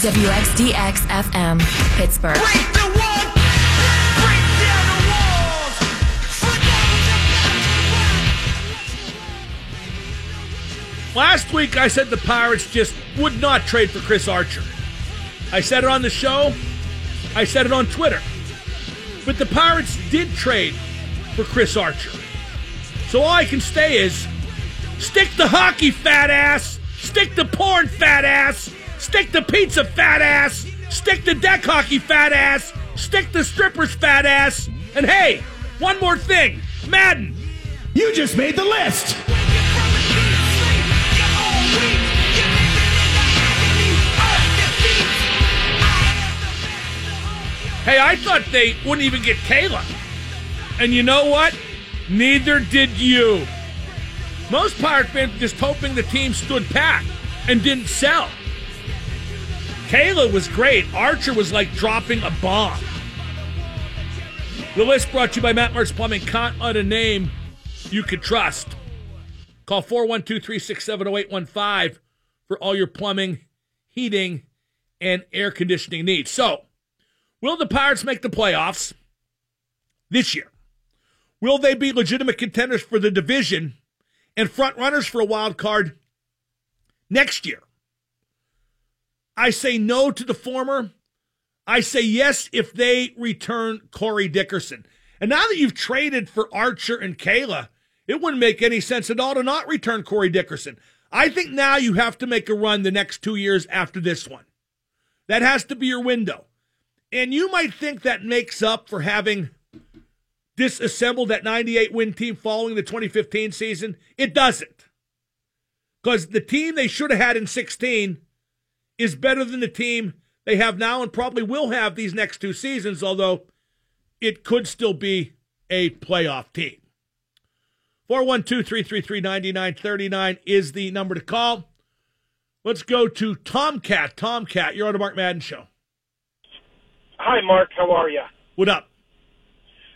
WXDX FM, Pittsburgh. Break the wall, break down the walls. Last week, I said the Pirates just would not trade for Chris Archer. I said it on the show. I said it on Twitter. But the Pirates did trade for Chris Archer. So all I can say is stick the hockey, fat ass. Stick the porn, fat ass. Stick the pizza, fat ass. Stick the deck hockey, fat ass. Stick the strippers, fat ass. And hey, one more thing Madden. You just made the list. Hey, I thought they wouldn't even get Kela. And you know what? Neither did you. Most Pirate fans just hoping the team stood pat and didn't sell. Kela was great. Archer was like dropping a bomb. The list brought to you by Matt Mertz Plumbing. On a name you could trust. Call 412 367 0815 for all your plumbing, heating, and air conditioning needs. So, Will the Pirates make the playoffs this year? Will they be legitimate contenders for the division and front runners for a wild card next year? I say no to the former. I say yes if they return Corey Dickerson. And now that you've traded for Archer and Kela, it wouldn't make any sense at all to not return Corey Dickerson. I think now you have to make a run the next two years after this one. That has to be your window. And you might think that makes up for having disassembled that 98 win team following the 2015 season. It doesn't. Because the team they should have had in 16 is better than the team they have now and probably will have these next two seasons, although it could still be a playoff team. 412 333 9939 is the number to call. Let's go to Tomcat. Tomcat, you're on the Mark Madden Show. Hi, Mark. How are you? What up?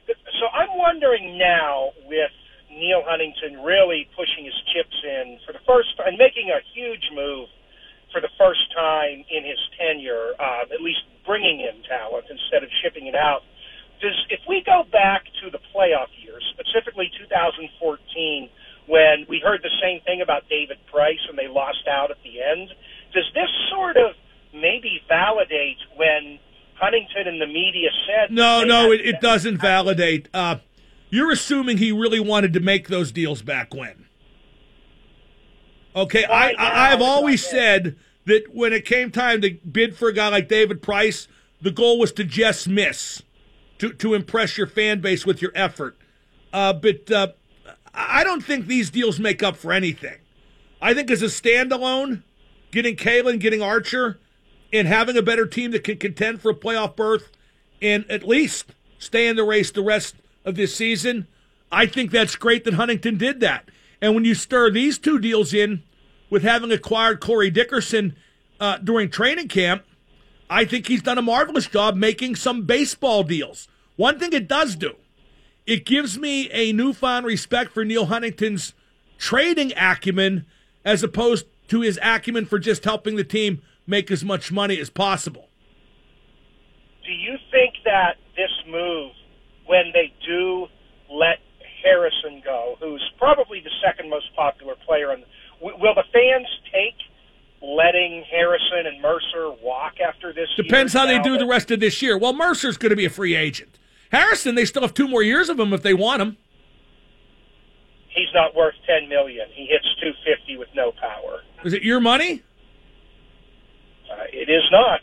So I'm wondering now, with Neil Huntington really pushing his chips in for the first and making a huge move for the first time in his tenure, uh, at least bringing in talent instead of shipping it out. Does if we go back to the playoff years, specifically 2014, when we heard the same thing about David Price and they lost out at the end, does this sort of maybe validate when Huntington and the media said. No, no, it, it doesn't validate. Uh, you're assuming he really wanted to make those deals back when. Okay, I, I, I've always said that when it came time to bid for a guy like David Price, the goal was to just miss, to, to impress your fan base with your effort. Uh, but uh, I don't think these deals make up for anything. I think as a standalone, getting Kalen, getting Archer, and having a better team that can contend for a playoff berth and at least stay in the race the rest of this season, I think that's great that Huntington did that. And when you stir these two deals in with having acquired Corey Dickerson uh, during training camp, I think he's done a marvelous job making some baseball deals. One thing it does do, it gives me a newfound respect for Neil Huntington's trading acumen as opposed to his acumen for just helping the team make as much money as possible. Do you think that this move, when they do let Harrison go, who's probably the second most popular player, on, w- will the fans take letting Harrison and Mercer walk after this? Depends how they do the rest of this year. Well, Mercer's going to be a free agent. Harrison, they still have two more years of him if they want him. He's not worth ten million. He hits two fifty with no power. Is it your money? Uh, it is not.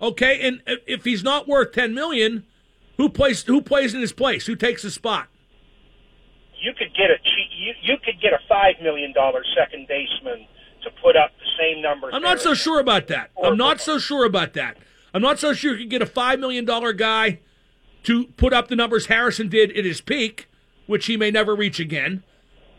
Okay, and if he's not worth ten million, who plays? Who plays in his place? Who takes his spot? You could get a cheap. You, you could get a five million dollar second baseman to put up the same numbers. I'm not so sure about that. I'm not so sure about that. I'm not so sure you could get a five million dollar guy to put up the numbers Harrison did at his peak, which he may never reach again.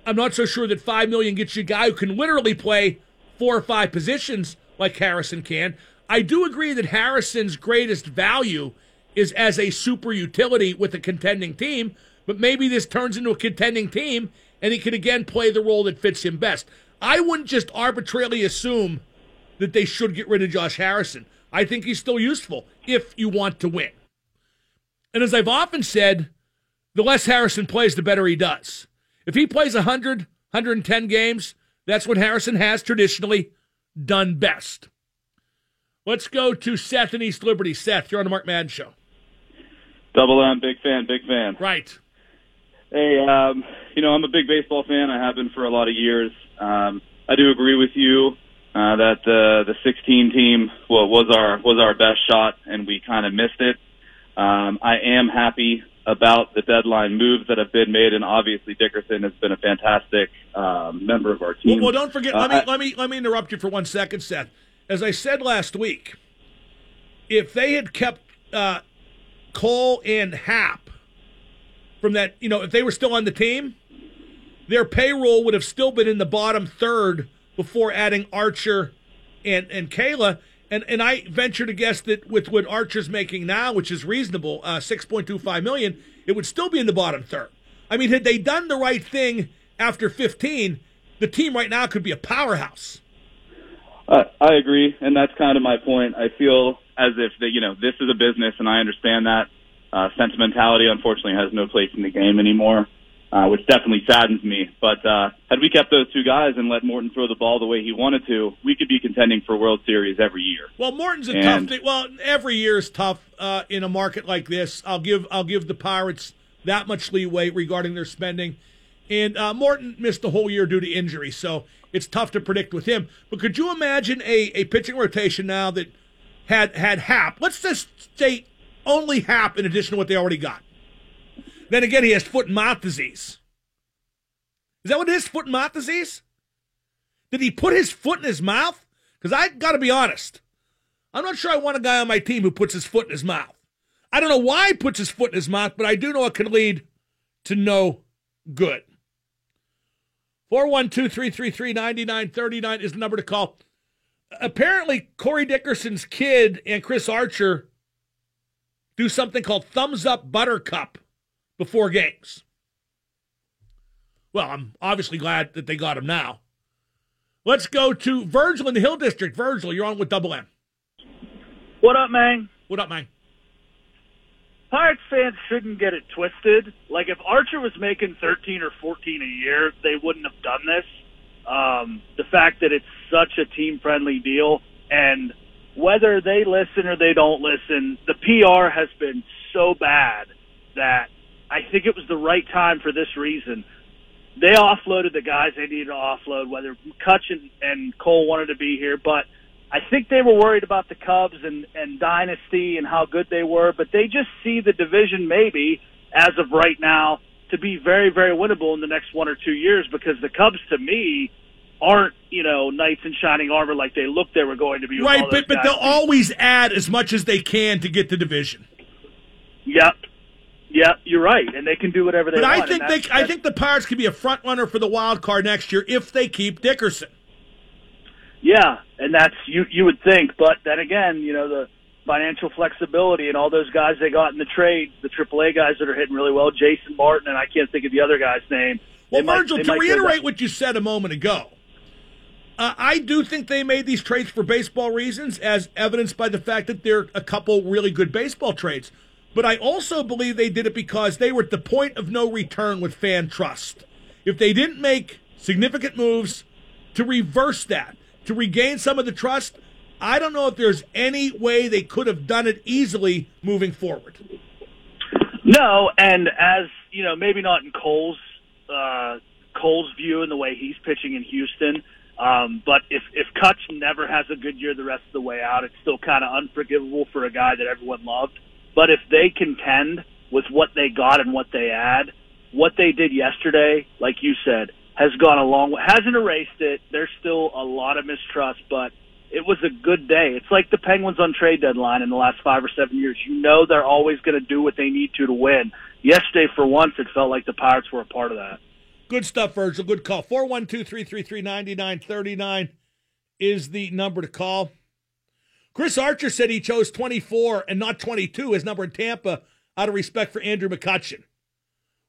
I'm not so sure that five million gets you a guy who can literally play four or five positions like Harrison can. I do agree that Harrison's greatest value is as a super utility with a contending team, but maybe this turns into a contending team and he can again play the role that fits him best. I wouldn't just arbitrarily assume that they should get rid of Josh Harrison. I think he's still useful if you want to win. And as I've often said, the less Harrison plays, the better he does. If he plays 100, 110 games, that's what Harrison has traditionally done best. Let's go to Seth in East Liberty. Seth, you're on the Mark Madden Show. Double M, big fan, big fan. Right. Hey, um, you know, I'm a big baseball fan. I have been for a lot of years. Um, I do agree with you uh, that the the 16 team well, was our was our best shot, and we kind of missed it. Um, I am happy about the deadline moves that have been made, and obviously Dickerson has been a fantastic um, member of our team. Well, well don't forget. Uh, let me I- let me let me interrupt you for one second, Seth. As I said last week, if they had kept uh, Cole and Happ from that, you know, if they were still on the team, their payroll would have still been in the bottom third before adding Archer and and Kela. And and I venture to guess that with what Archer's making now, which is reasonable, uh, six point two five million, it would still be in the bottom third. I mean, had they done the right thing after fifteen, the team right now could be a powerhouse. Uh, I agree, and that's kind of my point. I feel as if that you know this is a business, and I understand that uh, sentimentality. Unfortunately, has no place in the game anymore, uh, which definitely saddens me. But uh, had we kept those two guys and let Morton throw the ball the way he wanted to, we could be contending for World Series every year. Well, Morton's a And- tough thing. Well, every year is tough uh, in a market like this. I'll give I'll give the Pirates that much leeway regarding their spending. And uh, Morton missed the whole year due to injury, so it's tough to predict with him. But could you imagine a, a pitching rotation now that had had Happ? Let's just say only Happ in addition to what they already got. Then again, he has foot and mouth disease. Is that what it is? Foot and mouth disease? Did he put his foot in his mouth? Because I got to be honest. I'm not sure I want a guy on my team who puts his foot in his mouth. I don't know why he puts his foot in his mouth, but I do know it can lead to no good. 412 333 9939 is the number to call. Apparently, Corey Dickerson's kid and Chris Archer do something called Thumbs Up Buttercup before games. Well, I'm obviously glad that they got him now. Let's go to Virgil in the Hill District. Virgil, you're on with Double M. What up, man? What up, man? Pirates fans shouldn't get it twisted. Like if Archer was making 13 or 14 a year, they wouldn't have done this. Um, the fact that it's such a team-friendly deal, and whether they listen or they don't listen, the PR has been so bad that I think it was the right time for this reason. They offloaded the guys they needed to offload, whether Kutch and, and Cole wanted to be here, but I think they were worried about the Cubs and, and dynasty and how good they were, but they just see the division maybe as of right now to be very, very winnable in the next one or two years because the Cubs to me aren't, you know, knights in shining armor like they looked they were going to be. Right, but but guys. they'll always add as much as they can to get the division. Yep. Yep, you're right, and they can do whatever they But want. But I think they that's- I think the Pirates could be a front runner for the wild card next year if they keep Dickerson. Yeah, and that's you you would think, but then again, you know the financial flexibility and all those guys they got in the trade, the AAA guys that are hitting really well, Jason Martin, and I can't think of the other guy's name. Well, might- Virgil, to reiterate what you said a moment ago, uh, I do think they made these trades for baseball reasons, as evidenced by the fact that they're a couple really good baseball trades. But I also believe they did it because they were at the point of no return with fan trust. If they didn't make significant moves to reverse that, to regain some of the trust, I don't know if there's any way they could have done it easily moving forward. No, and as you know, maybe not in Cole's uh, Cole's view and the way he's pitching in Houston. Um, but if if Kutch never has a good year the rest of the way out, it's still kind of unforgivable for a guy that everyone loved. But if they contend with what they got and what they add, what they did yesterday, like you said, has gone a long way. Hasn't erased it. There's still a lot of mistrust, but it was a good day. It's like the Penguins on trade deadline in the last five or seven years. You know they're always going to do what they need to to win. Yesterday, for once, it felt like the Pirates were a part of that. Good stuff, Virgil. Good call. 412 333 9939 is the number to call. Chris Archer said he chose 24 and not 22 as number in Tampa out of respect for Andrew McCutchen.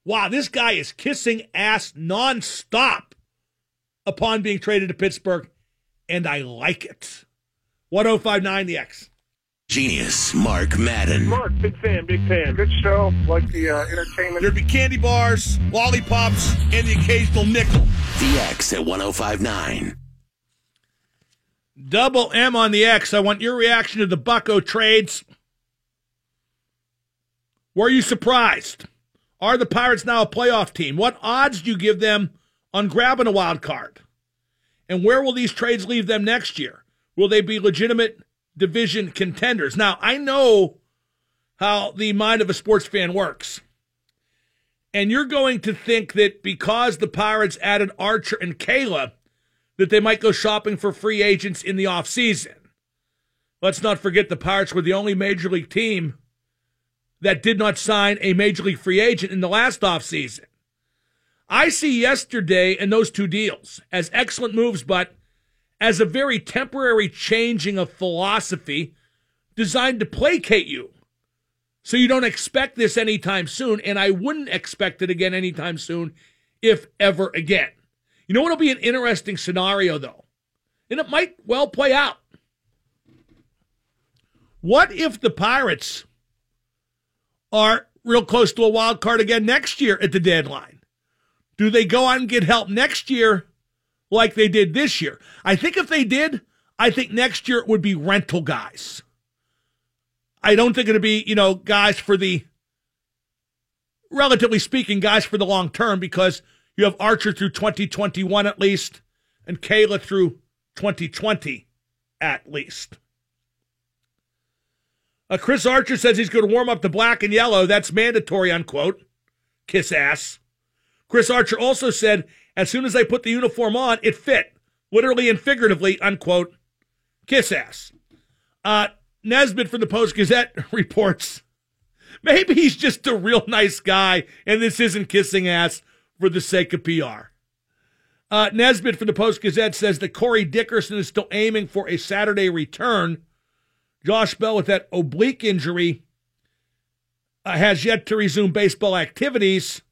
Wow, this guy is kissing ass nonstop upon being traded to Pittsburgh, and I like it. 1059 the X. Genius Mark Madden. Mark, big fan, big fan. Good show. Like the uh, entertainment. There'd be candy bars, lollipops, and the occasional nickel. The X at 1059. Double M on the X. I want your reaction to the Bucco trades. Were you surprised? Are the Pirates now a playoff team? What odds do you give them on grabbing a wild card? And where will these trades leave them next year? Will they be legitimate division contenders? Now, I know how the mind of a sports fan works. And you're going to think that because the Pirates added Archer and Kela, that they might go shopping for free agents in the offseason. Let's not forget the Pirates were the only major league team that did not sign a major league free agent in the last offseason. I see yesterday and those two deals as excellent moves, but as a very temporary changing of philosophy designed to placate you. So you don't expect this anytime soon, and I wouldn't expect it again anytime soon, if ever again. You know what'll be an interesting scenario, though? And it might well play out. What if the Pirates are real close to a wild card again next year at the deadline? Do they go out and get help next year like they did this year? I think if they did, I think next year it would be rental guys. I don't think it'd be, you know, guys for the, relatively speaking, guys for the long term because you have Archer through 2021 at least and Kela through 2020 at least. Uh, Chris Archer says he's going to warm up the black and yellow. That's mandatory, unquote. Kiss ass. Chris Archer also said, as soon as I put the uniform on, it fit, literally and figuratively, unquote. Kiss ass. Uh, Nesbitt from the Post Gazette reports maybe he's just a real nice guy and this isn't kissing ass for the sake of PR. Uh, Nesbitt from the Post Gazette says that Corey Dickerson is still aiming for a Saturday return. Josh Bell, with that oblique injury, uh, has yet to resume baseball activities,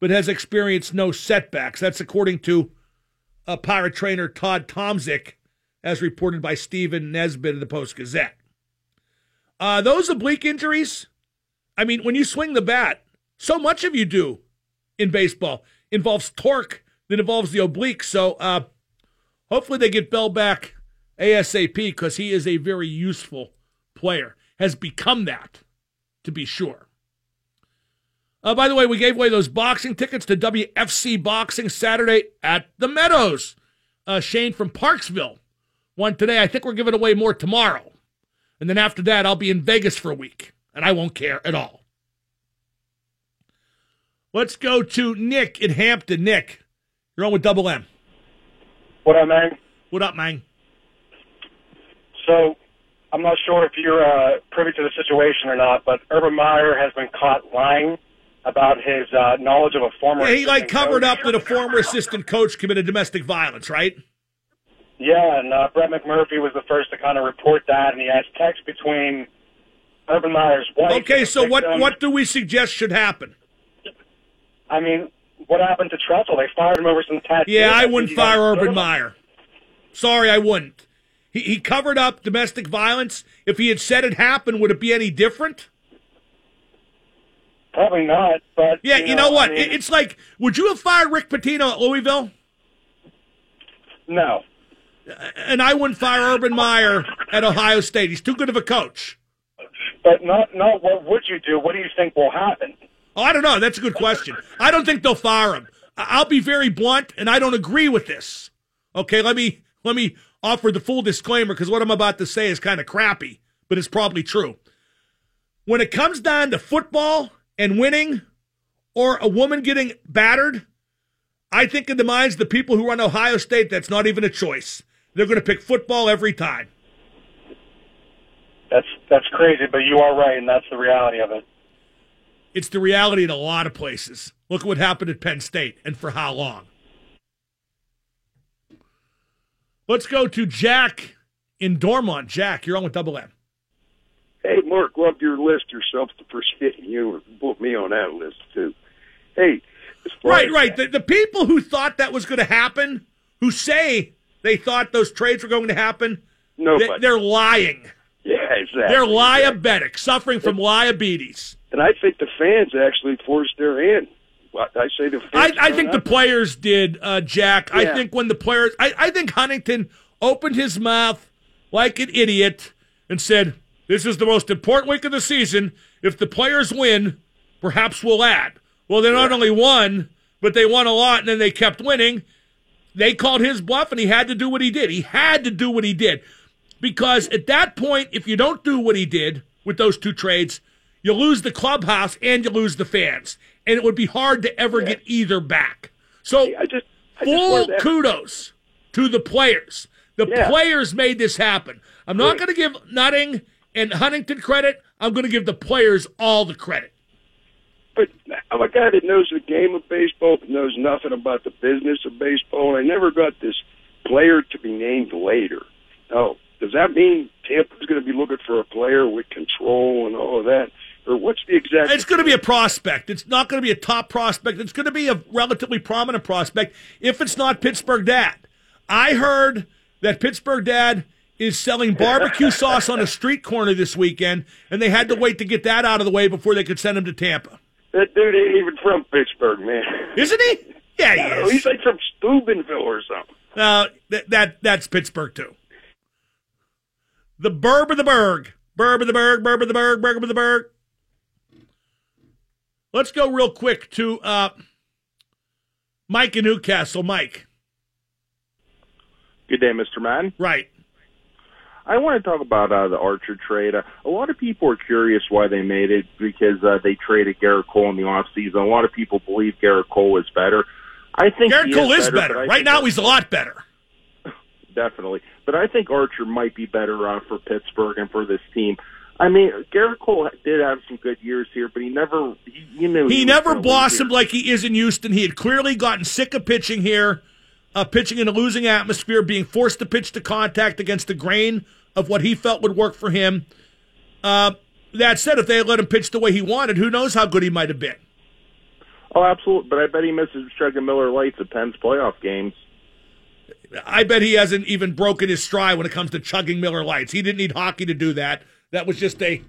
but has experienced no setbacks. That's according to uh, Pirate trainer Todd Tomczyk, as reported by Stephen Nesbitt of the Post Gazette. Uh, those oblique injuries, I mean, when you swing the bat, so much of you do in baseball involves torque that involves the oblique. So uh, hopefully they get Bell back ASAP because he is a very useful player, has become that, to be sure. Uh, by the way, we gave away those boxing tickets to WFC Boxing Saturday at the Meadows. Uh, Shane from Parksville won today. I think we're giving away more tomorrow. And then after that, I'll be in Vegas for a week, and I won't care at all. Let's go to Nick in Hampton. Nick, you're on with Double M. What up, man? What up, man? So, I'm not sure if you're uh, privy to the situation or not, but Urban Meyer has been caught lying about his uh, knowledge of a former. Yeah, he like covered coach. up that a former assistant coach committed domestic violence, right? Yeah, and uh, Brett McMurphy was the first to kind of report that, and he has text between Urban Meyer's wife. Okay, so what what do we suggest should happen? I mean, what happened to Tressel? They fired him over some tattoos. Yeah, I wouldn't fire Urban him. Meyer. Sorry, I wouldn't. He he covered up domestic violence. If he had said it happened, would it be any different? Probably not, but Yeah, you, know, what? I mean, it's like, would you have fired Rick Pitino at Louisville? no. And I wouldn't fire Urban Meyer at Ohio State. He's too good of a coach. But not not what would you do? What do you think will happen? Oh, I don't know. That's a good question. I don't think they'll fire him. I'll be very blunt, and I don't agree with this. Okay, let me let me offer the full disclaimer because what I'm about to say is kind of crappy, but it's probably true. When it comes down to football and winning, or a woman getting battered, I think in the minds of the people who run Ohio State, that's not even a choice. They're going to pick football every time. That's that's crazy, but you are right, and that's the reality of it. It's the reality in a lot of places. Look at what happened at Penn State and for how long. Let's go to Jack in Dormont. Jack, you're on with Double M. Hey, Mark, loved your list yourself. The first fitting you put me on that list too. Hey, Right, right. The, the people who thought that was going to happen, who say they thought those trades were going to happen, Nobody. they, they're lying. Yeah, exactly. They're diabetic, suffering from diabetes. And I think the fans actually forced their hand. I say the I. I think the players did, uh, Jack. I think when the players, I, I think Huntington opened his mouth like an idiot and said, "This is the most important week of the season. If the players win, perhaps we'll add." Well, they not only won, but they won a lot, and then they kept winning. They called his bluff, and he had to do what he did. He had to do what he did because at that point, if you don't do what he did with those two trades, you lose the clubhouse and you lose the fans, and it would be hard to ever get either back. So, I just, I full to- kudos to the players. The Yeah. players made this happen. I'm not going to give Nutting and Huntington credit. I'm going to give the players all the credit. But I'm a guy that knows the game of baseball, but knows nothing about the business of baseball. and I never got this player to be named later. Oh, does that mean Tampa's going to be looking for a player with control and all of that? Or what's the exact? It's going to be a prospect. It's not going to be a top prospect. It's going to be a relatively prominent prospect if it's not Pittsburgh Dad. I heard that Pittsburgh Dad is selling barbecue sauce on a street corner this weekend, and they had to wait to get that out of the way before they could send him to Tampa. That dude ain't even from Pittsburgh, man. Isn't he? Yeah, he No, is. he's like from Steubenville or something. No, that, that that's Pittsburgh too. The burb of the berg, burb of the berg, burb of the berg, burb of the berg. Let's go real quick to uh, Mike in Newcastle. Mike, Good day, Mr. Man. right? I want to talk about uh, the Archer trade. Uh, a lot of people are curious why they made it because uh, they traded Gerrit Cole in the offseason. A lot of people believe Gerrit Cole is better. I think Gerrit Cole is but better. I Right now, he's a lot better. definitely. But I think Archer might be better uh, for Pittsburgh and for this team. I mean, Gerrit Cole did have some good years here, but he never, he, you knew He was never blossomed like he is in Houston. He had clearly gotten sick of pitching here, uh, pitching in a losing atmosphere, being forced to pitch to contact against the grain of what he felt would work for him. Uh, that said, if they had let him pitch the way he wanted, who knows how good he might have been. Oh, absolutely. But I bet he misses chugging Miller Lights at Pens' playoff games. I bet he hasn't even broken his stride when it comes to chugging Miller Lights. He didn't need hockey to do that. That was just a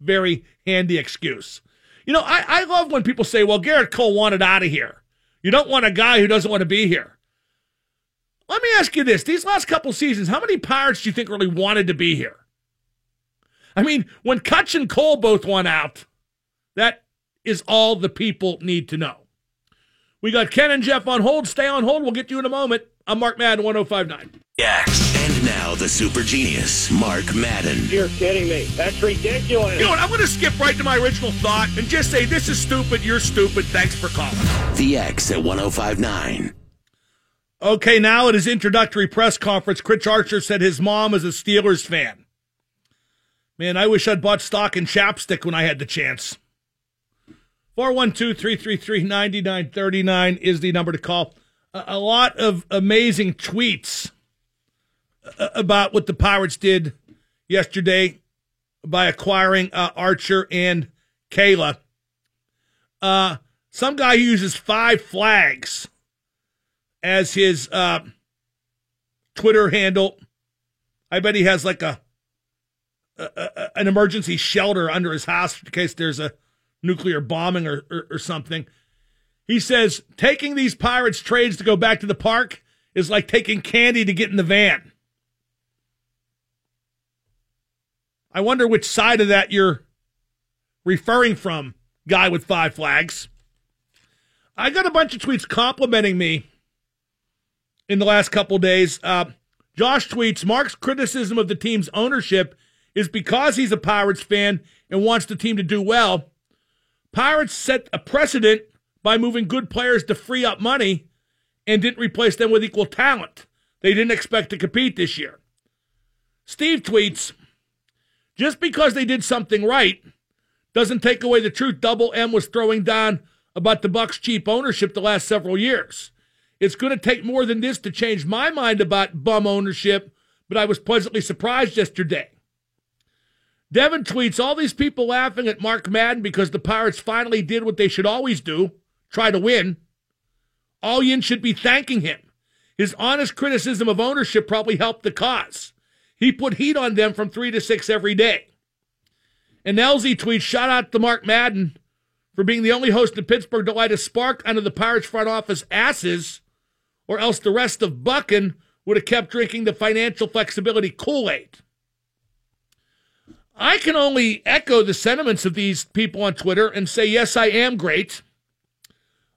very handy excuse. You know, I, I love when people say, well, Gerrit Cole wanted out of here. You don't want a guy who doesn't want to be here. Let me ask you this. These last couple seasons, how many Pirates do you think really wanted to be here? I mean, when Kutch and Cole both went out, that is all the people need to know. We got Ken and Jeff on hold. Stay on hold. We'll get you in a moment. I'm Mark Madden, 1059. X. And now the super genius, Mark Madden. You're kidding me. That's ridiculous. You know what? I'm going to skip right to my original thought and just say, this is stupid. You're stupid. Thanks for calling. The X at 1059. Okay, now at his introductory press conference, Chris Archer said his mom is a Steelers fan. Man, I wish I'd bought stock in chapstick when I had the chance. 412 333 9939 is the number to call. A, lot of amazing tweets uh, about what the Pirates did yesterday by acquiring uh, Archer and Kela. Uh, some guy uses five flags as his uh, Twitter handle. I bet he has like a, a, a- an emergency shelter under his house in case there's a nuclear bombing or, or, or something. He says taking these Pirates trades to go back to the park is like taking candy to get in the van. I wonder which side of that you're referring from, guy with five flags. I got a bunch of tweets complimenting me in the last couple days. Uh, Josh tweets Mark's criticism of the team's ownership is because he's a Pirates fan and wants the team to do well. Pirates set a precedent by moving good players to free up money and didn't replace them with equal talent. They didn't expect to compete this year. Steve tweets just because they did something right doesn't take away the truth Double M was throwing down about the Bucs' cheap ownership the last several years. It's going to take more than this to change my mind about bum ownership, but I was pleasantly surprised yesterday. Devin tweets all these people laughing at Mark Madden because the Pirates finally did what they should always do try to win. All Yin should be thanking him. His honest criticism of ownership probably helped the cause. he put heat on them from three to six every day. And LZ tweets, shout out to Mark Madden for being the only host in Pittsburgh to light a spark under the Pirates front office asses, or else the rest of Buckin would have kept drinking the financial flexibility Kool Aid. I can only echo the sentiments of these people on Twitter and say, yes, I am great.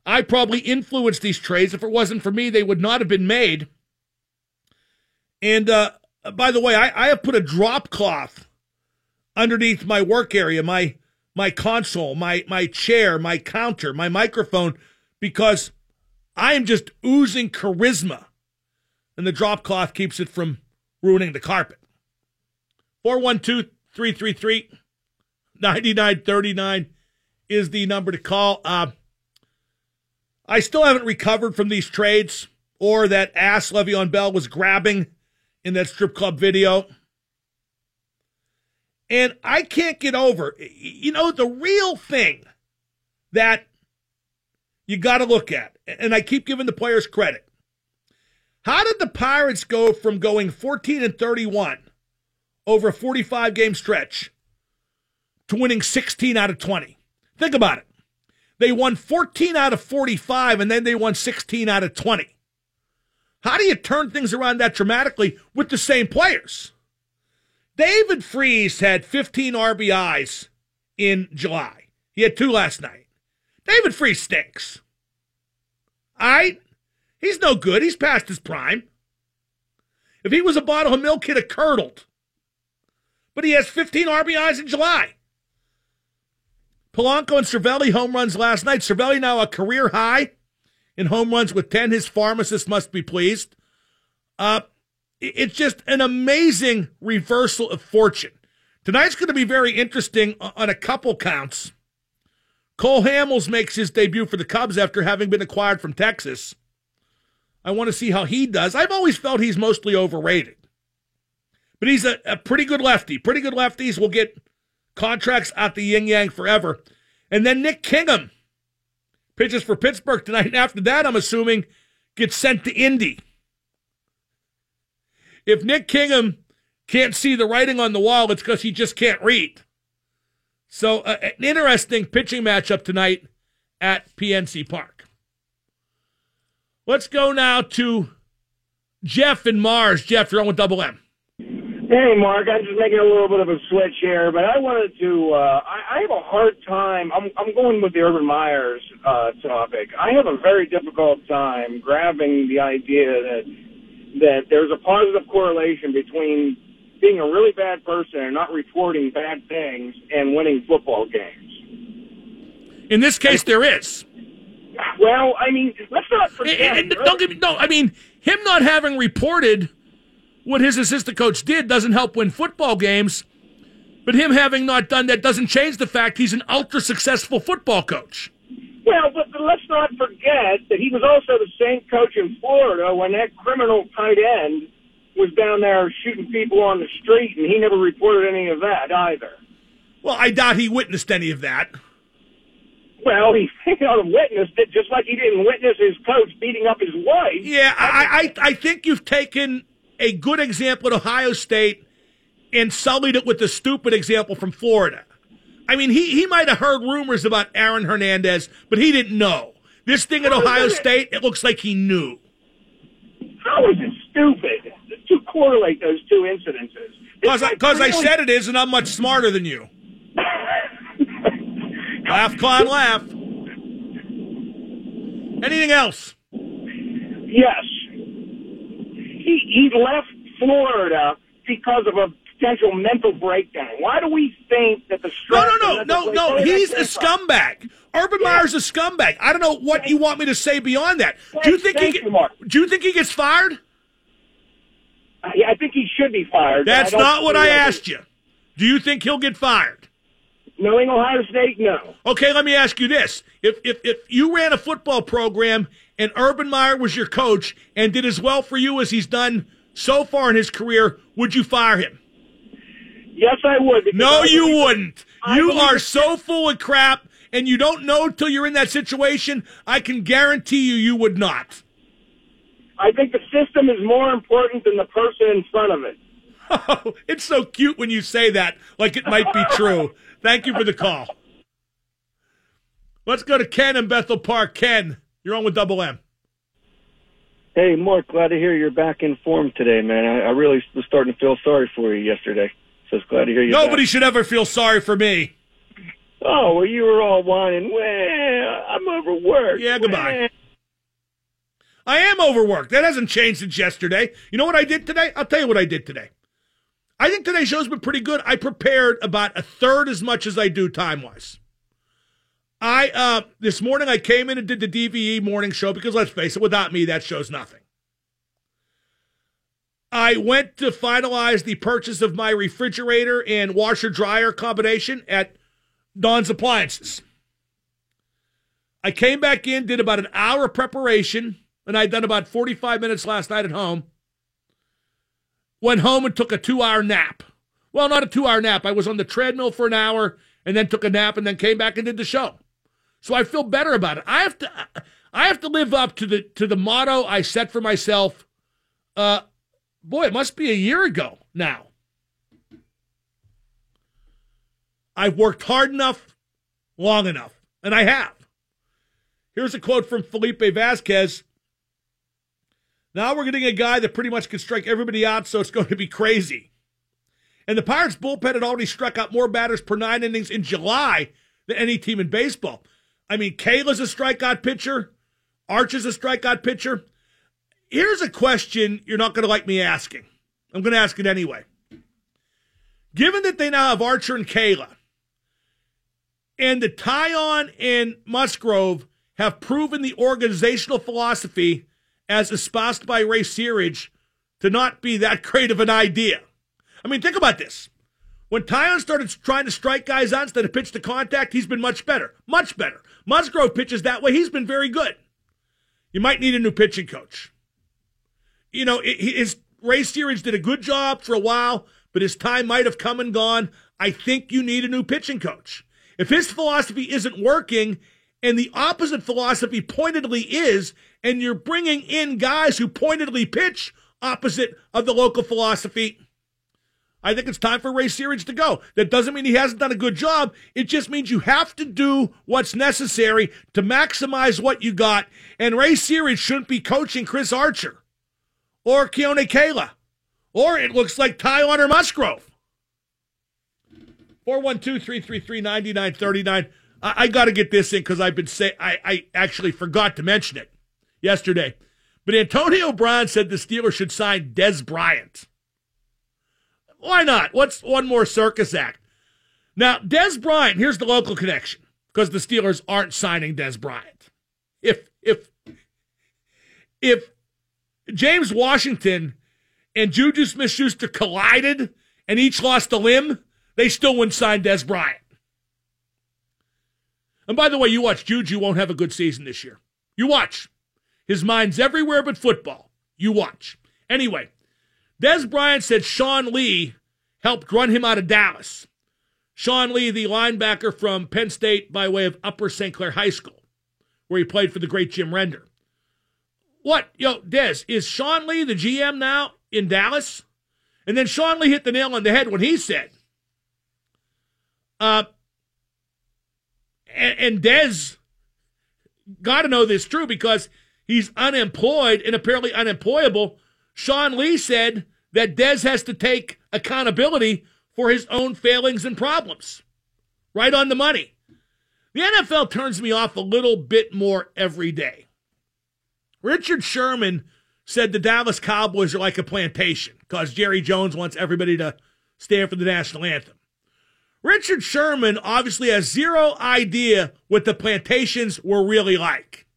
I probably influenced these trades. If it wasn't for me, they would not have been made. And uh, by the way, I, I have put a drop cloth underneath my work area, my my console, my my chair, my counter, my microphone, because I am just oozing charisma, and the drop cloth keeps it from ruining the carpet. 412 333 9939 is the number to call. Uh, I still haven't recovered from these trades or that ass Le'Veon Bell was grabbing in that strip club video. And I can't get over, you know, the real thing that you got to look at, and I keep giving the players credit. How did the Pirates go from going 14 and 31 over a 45 game stretch to winning 16 out of 20? Think about it. They won 14 out of 45 and then they won 16 out of 20. How do you turn things around that dramatically with the same players? David Freese had 15 RBIs in July. He had two last night. David Freese stinks. All right? He's no good. He's past his prime. If he was a bottle of milk, he'd have curdled. But he has 15 RBIs in July. Polanco and Cervelli home runs last night. Cervelli now a career high in home runs with 10. His pharmacist must be pleased. Uh, it's just an amazing reversal of fortune. Tonight's going to be very interesting on a couple counts. Cole Hamels makes his debut for the Cubs after having been acquired from Texas. I want to see how he does. I've always felt he's mostly overrated. But he's a, a pretty good lefty. Pretty good lefties will get contracts at the yin yang forever. And then Nick Kingham pitches for Pittsburgh tonight. And after that, I'm assuming gets sent to Indy. If Nick Kingham can't see the writing on the wall, it's because he just can't read. So, uh, an interesting pitching matchup tonight at PNC Park. Let's go now to Jeff and Mars. Jeff, you're on with Double M. Hey, Mark. I'm just making a little bit of a switch here, but I wanted to. Uh, I, I have a hard time. I'm, I'm going with the Urban Meyer's uh, topic. I have a very difficult time grabbing the idea that that there's a positive correlation between being a really bad person and not reporting bad things and winning football games. In this case, there is. Well, I mean, let's not forget. Don't get me. No, I mean him not having reported what his assistant coach did doesn't help win football games. But him having not done that doesn't change the fact he's an ultra successful football coach. Well, but, but let's not forget that he was also the same coach in Florida when that criminal tight end was down there shooting people on the street, and he never reported any of that either. Well, I doubt he witnessed any of that. Well, he you witnessed it just like he didn't witness his coach beating up his wife. Yeah, I, I, I think you've taken a good example at Ohio State and sullied it with the stupid example from Florida. I mean, he, he might have heard rumors about Aaron Hernandez, but he didn't know. This thing at Ohio State, it looks like he knew. How is it stupid to correlate those two incidences? Because I, cause I said it is, and I'm much smarter than you. laugh, clown, laugh. Anything else? Yes. He, he left Florida because of a potential mental breakdown. Why do we think that the no, no, no, no, no? He's a scumbag. Urban yeah. Meyer's a scumbag. I don't know what you want me to say beyond that. Do you think he? Do you think he gets fired? I think he should be fired. That's not what I asked you. Do you think he'll get fired? Knowing Ohio State, no. Okay, let me ask you this: if if if you ran a football program and Urban Meyer was your coach and did as well for you as he's done so far in his career, would you fire him? Yes, I would. No, I you wouldn't. You are so full of crap, and you don't know till you're in that situation. I can guarantee you, you would not. I think the system is more important than the person in front of it. Oh, it's so cute when you say that, like it might be true. Thank you for the call. Let's go to Ken in Bethel Park. Ken, you're on with Double M. Hey, Mark, glad to hear you're back in form today, man. I, I really was starting to feel sorry for you yesterday. So it's glad to hear you. Nobody should ever feel sorry for me. Oh, well, you were all whining. Well, I'm overworked. Yeah, goodbye. I am overworked. That hasn't changed since yesterday. You know what I did today? I'll tell you what I did today. I think today's show's been pretty good. I prepared about a third as much as I do time wise. I uh this morning I came in and did the DVE morning show because let's face it, without me that show's nothing. I went to finalize the purchase of my refrigerator and washer dryer combination at Don's Appliances. I came back in, did about an hour of preparation, and I'd done about 45 minutes last night at home. Went home and took a two hour nap. Well, not a two hour nap. I was on the treadmill for an hour and then took a nap and then came back and did the show. So I feel better about it. I have to I have to live up to the to the motto I set for myself. Uh boy, it must be a year ago now. I've worked hard enough, long enough, and I have. Here's a quote from Felipe Vasquez. Now we're getting a guy that pretty much can strike everybody out, so it's going to be crazy. And the Pirates bullpen had already struck out more batters per nine innings in July than any team in baseball. I mean, Kela's a strikeout pitcher. Arch is a strikeout pitcher. Here's a question you're not going to like me asking. I'm going to ask it anyway. Given that they now have Archer and Kela, and the Taillon and Musgrove have proven the organizational philosophy as espoused by Ray Searage to not be that great of an idea. I mean, think about this. When Taillon started trying to strike guys out instead of pitch to contact, he's been much better. Much better. Musgrove pitches that way. He's been very good. You might need a new pitching coach. You know, his Ray Searage did a good job for a while, but his time might have come and gone. I think you need a new pitching coach. If his philosophy isn't working and the opposite philosophy pointedly is, and you're bringing in guys who pointedly pitch opposite of the local philosophy, I think it's time for Ray Searage to go. That doesn't mean he hasn't done a good job. It just means you have to do what's necessary to maximize what you got. And Ray Searage shouldn't be coaching Chris Archer or Keone Kela, or it looks like or Musgrove. 412-333-9939. I, I got to get this in because I've been saying I, I actually forgot to mention it yesterday. But Antonio Brown said the Steelers should sign Dez Bryant. Why not? What's one more circus act? Now, Dez Bryant, here's the local connection because the Steelers aren't signing Dez Bryant. If if if James Washington and Juju Smith Schuster collided and each lost a limb, they still wouldn't sign Dez Bryant. And by the way, you watch, Juju won't have a good season this year. You watch. His mind's everywhere but football. You watch. Anyway, Dez Bryant said Sean Lee helped run him out of Dallas. Sean Lee, the linebacker from Penn State by way of Upper St. Clair High School, where he played for the great Jim Render. What, yo, Dez, is Sean Lee the GM now in Dallas? And then Sean Lee hit the nail on the head when he said, uh, and, and Dez got to know this true because he's unemployed and apparently unemployable. Sean Lee said that Dez has to take accountability for his own failings and problems. Right on the money. The NFL turns me off a little bit more every day. Richard Sherman said the Dallas Cowboys are like a plantation because Jerry Jones wants everybody to stand for the national anthem. Richard Sherman obviously has zero idea what the plantations were really like.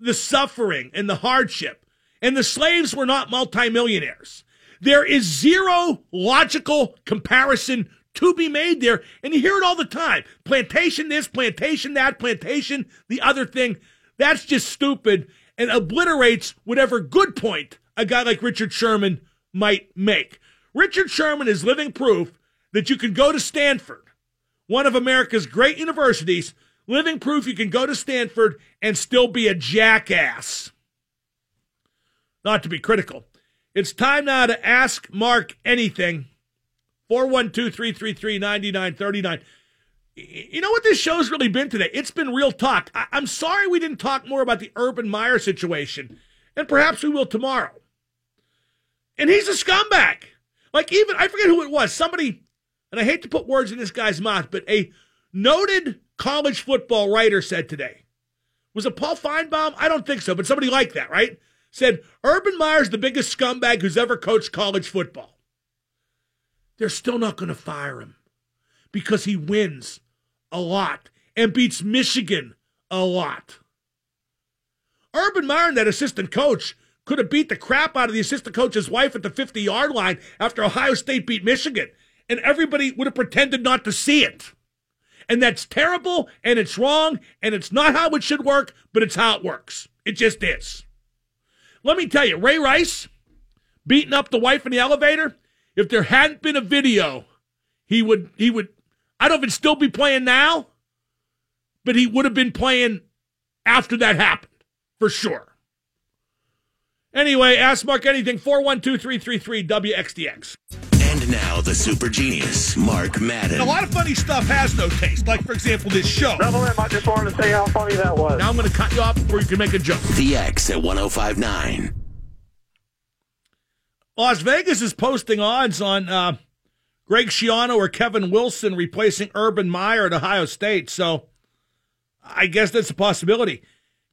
The suffering and the hardship. And the slaves were not multimillionaires. There is zero logical comparison to be made there. And you hear it all the time. Plantation this, plantation that, plantation the other thing. That's just stupid and obliterates whatever good point a guy like Richard Sherman might make. Richard Sherman is living proof that you can go to Stanford, one of America's great universities, living proof you can go to Stanford and still be a jackass. Not to be critical. It's time now to ask Mark anything. 412 333 9939. You know what this show's really been today? It's been real talk. I- I'm sorry we didn't talk more about the Urban Meyer situation, and perhaps we will tomorrow. And he's a scumbag. Like, even, I forget who it was. Somebody, and I hate to put words in this guy's mouth, but a noted college football writer said today, was it Paul Finebaum? I don't think so, but somebody like that, right? Said, Urban Meyer's the biggest scumbag who's ever coached college football. They're still not going to fire him because he wins a lot and beats Michigan a lot. Urban Meyer and that assistant coach could have beat the crap out of the assistant coach's wife at the 50 yard line after Ohio State beat Michigan, and everybody would have pretended not to see it. And that's terrible, and it's wrong, and it's not how it should work, but it's how it works. It just is. Let me tell you, Ray Rice beating up the wife in the elevator, if there hadn't been a video, he would he would I don't know if it'd still be playing now, but he would have been playing after that happened, for sure. Anyway, ask Mark anything, 412-333-WXDX. And now the super genius, Mark Madden. A lot of funny stuff has no taste. Like, for example, this show. Double M, I just wanted to say how funny that was. Now I'm going to cut you off before you can make a joke. The X at 1059. Las Vegas is posting odds on uh, Greg Schiano or Kevin Wilson replacing Urban Meyer at Ohio State. So I guess that's a possibility.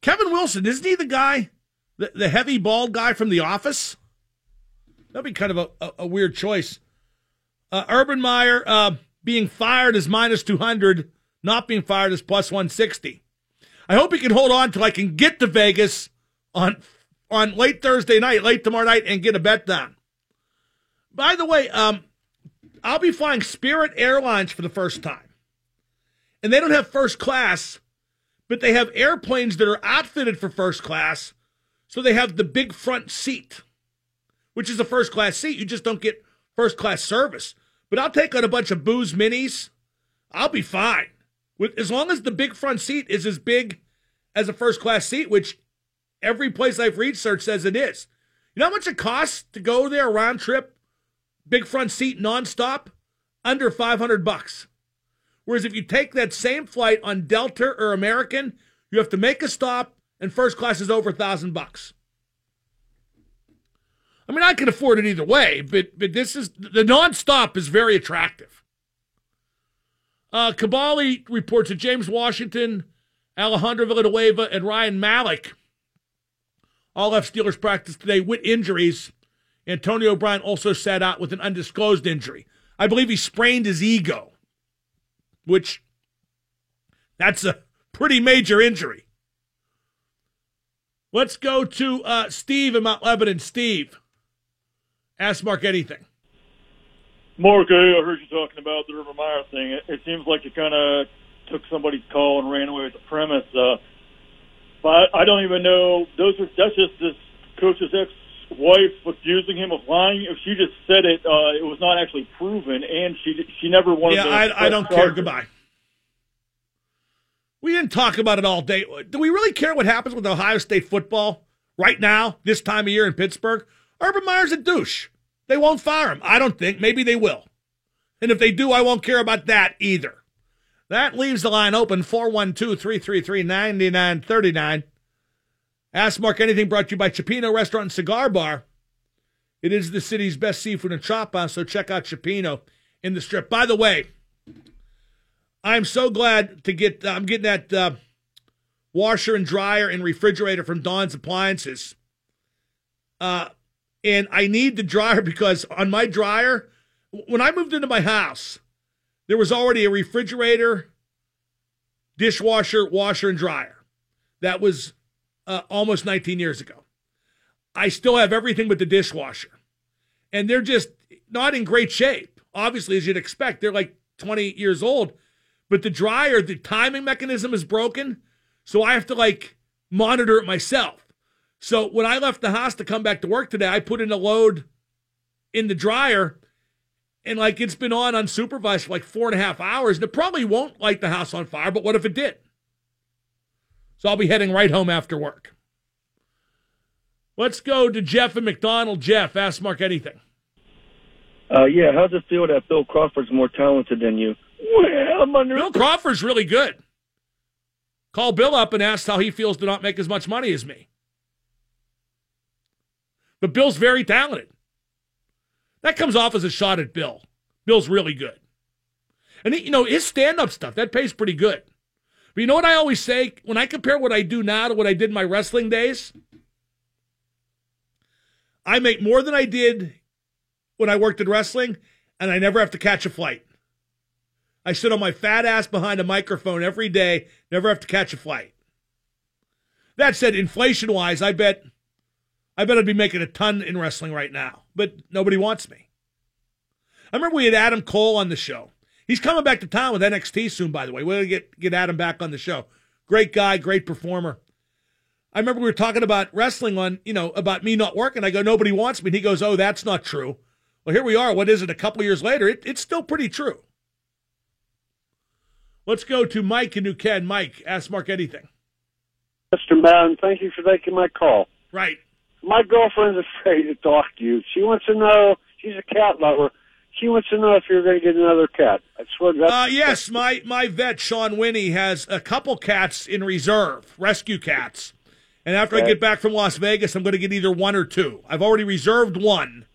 Kevin Wilson, isn't he the guy, the, the heavy bald guy from The Office? That'd be kind of a, a, a weird choice. Uh, Urban Meyer uh, being fired is minus 200, not being fired is plus 160. I hope he can hold on till I can get to Vegas on on late Thursday night, late tomorrow night, and get a bet down. By the way, um, I'll be flying Spirit Airlines for the first time. And they don't have first class, but they have airplanes that are outfitted for first class. So they have the big front seat, which is a first class seat. You just don't get first class service. But I'll take on a bunch of booze minis. I'll be fine. With as long as the big front seat is as big as a first class seat, which every place I've researched says it is. You know how much it costs to go there round trip, big front seat nonstop? Under 500 bucks. Whereas if you take that same flight on Delta or American, you have to make a stop and first class is over a thousand bucks. I mean, I can afford it either way, but but this is the nonstop is very attractive. Uh, Kaboly reports that James Washington, Alejandro Villanueva, and Ryan Malik all left Steelers practice today with injuries. Antonio Brown also sat out with an undisclosed injury. I believe he sprained his ego, which that's a pretty major injury. Let's go to uh, Steve in Mount Lebanon. Steve, ask Mark anything. Mark, I heard you talking about the River Meyer thing. It, it seems like you kind of took somebody's call and ran away with the premise. Uh, but I don't even know. Those are that's just this coach's ex-wife accusing him of lying. If she just said it, uh, it was not actually proven, and she she never wanted. Yeah, to I, I don't care. Goodbye. We didn't talk about it all day. Do we really care what happens with Ohio State football right now, this time of year in Pittsburgh? Urban Meyer's a douche. They won't fire him. I don't think. Maybe they will. And if they do, I won't care about that either. That leaves the line open 412 333 9939. Ask Mark Anything brought to you by Cioppino Restaurant and Cigar Bar. It is the city's best seafood and chop house, so check out Cioppino in the strip. By the way, I'm so glad to get, I'm getting that uh, washer and dryer and refrigerator from Don's Appliances. Uh, and I need the dryer because on my dryer, when I moved into my house, there was already a refrigerator, dishwasher, washer, and dryer. That was uh, almost 19 years ago. I still have everything but the dishwasher. And they're just not in great shape. Obviously, as you'd expect, they're like 20 years old. But the dryer, the timing mechanism is broken. So I have to like monitor it myself. So when I left the house to come back to work today, I put in a load in the dryer and like it's been on unsupervised for like four and a half hours. And it probably won't light the house on fire, but what if it did? So I'll be heading right home after work. Let's go to Jeff and McDonald. Jeff, ask Mark anything. Uh, yeah, how's it feel that Bill Crawford's more talented than you? Well, I'm under. Bill Crawford's really good. Call Bill up and ask how he feels to not make as much money as me. But Bill's very talented. That comes off as a shot at Bill. Bill's really good. And, you know, his stand up stuff, that pays pretty good. But you know what I always say? When I compare what I do now to what I did in my wrestling days, I make more than I did when I worked in wrestling, and I never have to catch a flight. I sit on my fat ass behind a microphone every day, never have to catch a flight. That said, inflation wise, I bet I bet I'd be making a ton in wrestling right now, but nobody wants me. I remember we had Adam Cole on the show. He's coming back to town with NXT soon, by the way. We'll get get Adam back on the show. Great guy, great performer. I remember we were talking about wrestling on, you know, about me not working. I go, nobody wants me. And he goes, oh, that's not true. Well, here we are. What is it? A couple years later, it, it's still pretty true. Let's go to Mike and New Ken. Mike, ask Mark anything. Mr. Madden, thank you for taking my call. Right. My girlfriend's afraid to talk to you. She wants to know, she's a cat lover. She wants to know if you're going to get another cat. I swear to God. Uh, yes, my, my vet, Sean Winnie, has a couple cats in reserve, rescue cats. And after I get back from Las Vegas, I'm going to get either one or two. I've already reserved one,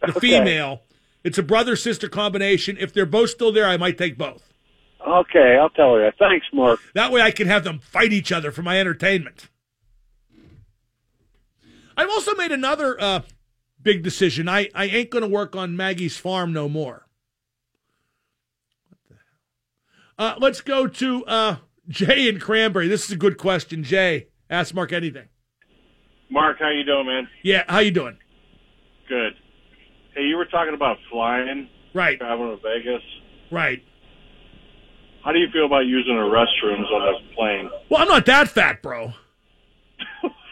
the Okay. female. It's a brother sister combination. If they're both still there, I might take both. Okay, I'll tell her. Thanks, Mark. That way I can have them fight each other for my entertainment. I've also made another uh, big decision. I, I ain't going to work on Maggie's farm no more. Uh, let's go to uh, Jay and Cranberry. This is a good question. Jay, ask Mark anything. Mark, how you doing, man? Yeah, how you doing? Good. Hey, you were talking about flying, right? Traveling to Vegas. Right. How do you feel about using the restrooms on a plane? Well, I'm not that fat, bro.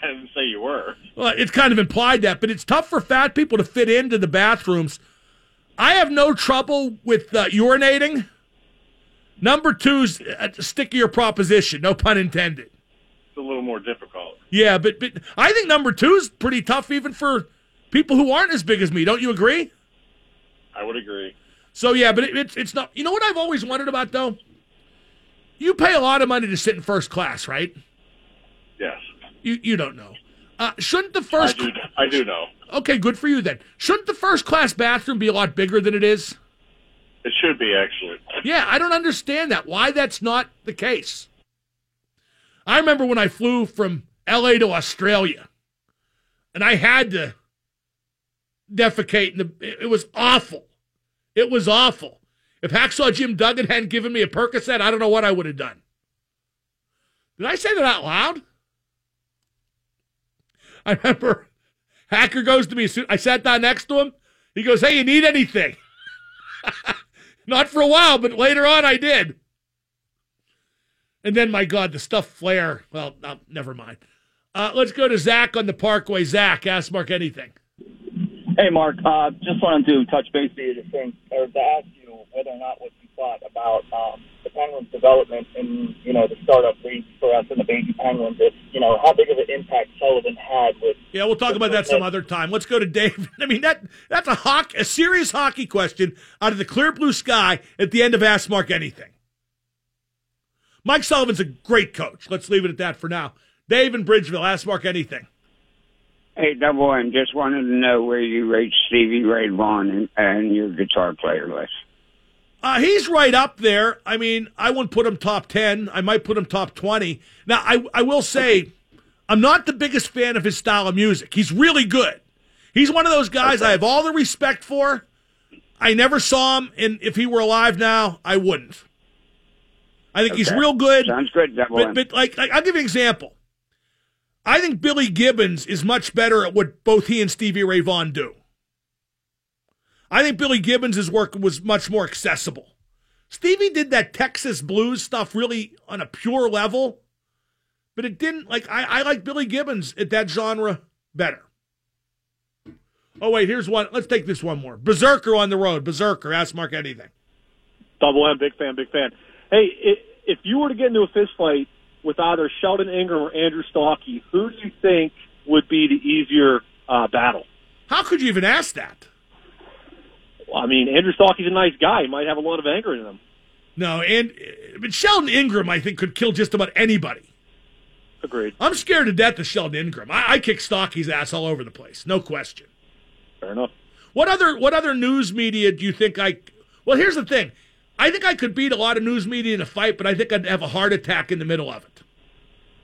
I didn't say you were. Well, it's kind of implied that, but it's tough for fat people to fit into the bathrooms. I have no trouble with uh, urinating. Number two's a stickier proposition, no pun intended. It's a little more difficult. Yeah, but, but I think number two's pretty tough even for people who aren't as big as me. Don't you agree? I would agree. So yeah, but it, it's it's not. You know what I've always wondered about though. You pay a lot of money to sit in first class, right? Yes. You you don't know. Uh, shouldn't the first? I do, I do know. Okay, good for you then. Shouldn't the first class bathroom be a lot bigger than it is? It should be actually. Yeah, I don't understand that. Why that's not the case. I remember when I flew from LA to Australia and I had to defecate, and the, it was awful. It was awful. If Hacksaw Jim Duggan hadn't given me a Percocet, I don't know what I would have done. Did I say that out loud? I remember Hacker goes to me. I sat down next to him. He goes, Hey, you need anything? Not for a while, but later on I did. And then, my God, the stuff flare. Well, never mind. Uh, let's go to Zach on the Parkway. Zach, ask Mark anything. Hey, Mark. Uh, just wanted to touch base with you to think, or to ask you whether or not what you thought about um, the Penguins' development in, you know, the startup league for us and the baby Penguins. If, you know, how big of an impact Sullivan had with. Yeah, we'll talk about that some other time. Let's go to Dave. I mean that that's a hockey, a serious hockey question out of the clear blue sky at the end of Ask Mark Anything. Mike Sullivan's a great coach. Let's leave it at that for now. Dave in Bridgeville, Ask Mark Anything. Hey, Double M, just wanted to know where you rate Stevie Ray Vaughan and, and your guitar player list. Uh, he's right up there. I mean, I wouldn't put him top 10. I might put him top 20. Now, I, I will say, I'm not the biggest fan of his style of music. He's really good. He's one of those guys I have all the respect for. I never saw him, and if he were alive now, I wouldn't. I think he's real good. Sounds good, But, but like, like, I'll give you an example. I think Billy Gibbons is much better at what both he and Stevie Ray Vaughan do. I think Billy Gibbons' work was much more accessible. Stevie did that Texas blues stuff really on a pure level, but it didn't like I, I like Billy Gibbons at that genre better. Oh wait, here's one. Let's take this one more. Berserker on the road. Berserker. Ask Mark anything. Double M, big fan, big fan. Hey, if you were to get into a fist fight with either Sheldon Ingram or Andrew Stockey, who do you think would be the easier uh, battle. How could you even ask that? I mean, Andrew Stockey's a nice guy. He might have a lot of anger in him. No, and but Sheldon Ingram, I think, could kill just about anybody. Agreed. I'm scared to death of Sheldon Ingram. I, I kick Stockey's ass all over the place, no question. Fair enough. What other what other news media do you think I? Well, here's the thing. I think I could beat a lot of news media in a fight, but I think I'd have a heart attack in the middle of it.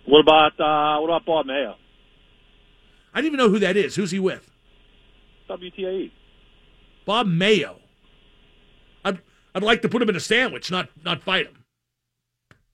What about uh, what about Bob Mayo? I didn't even know who that is. Who's he with? WTAE. Bob Mayo. I'd I'd like to put him in a sandwich, not not fight him.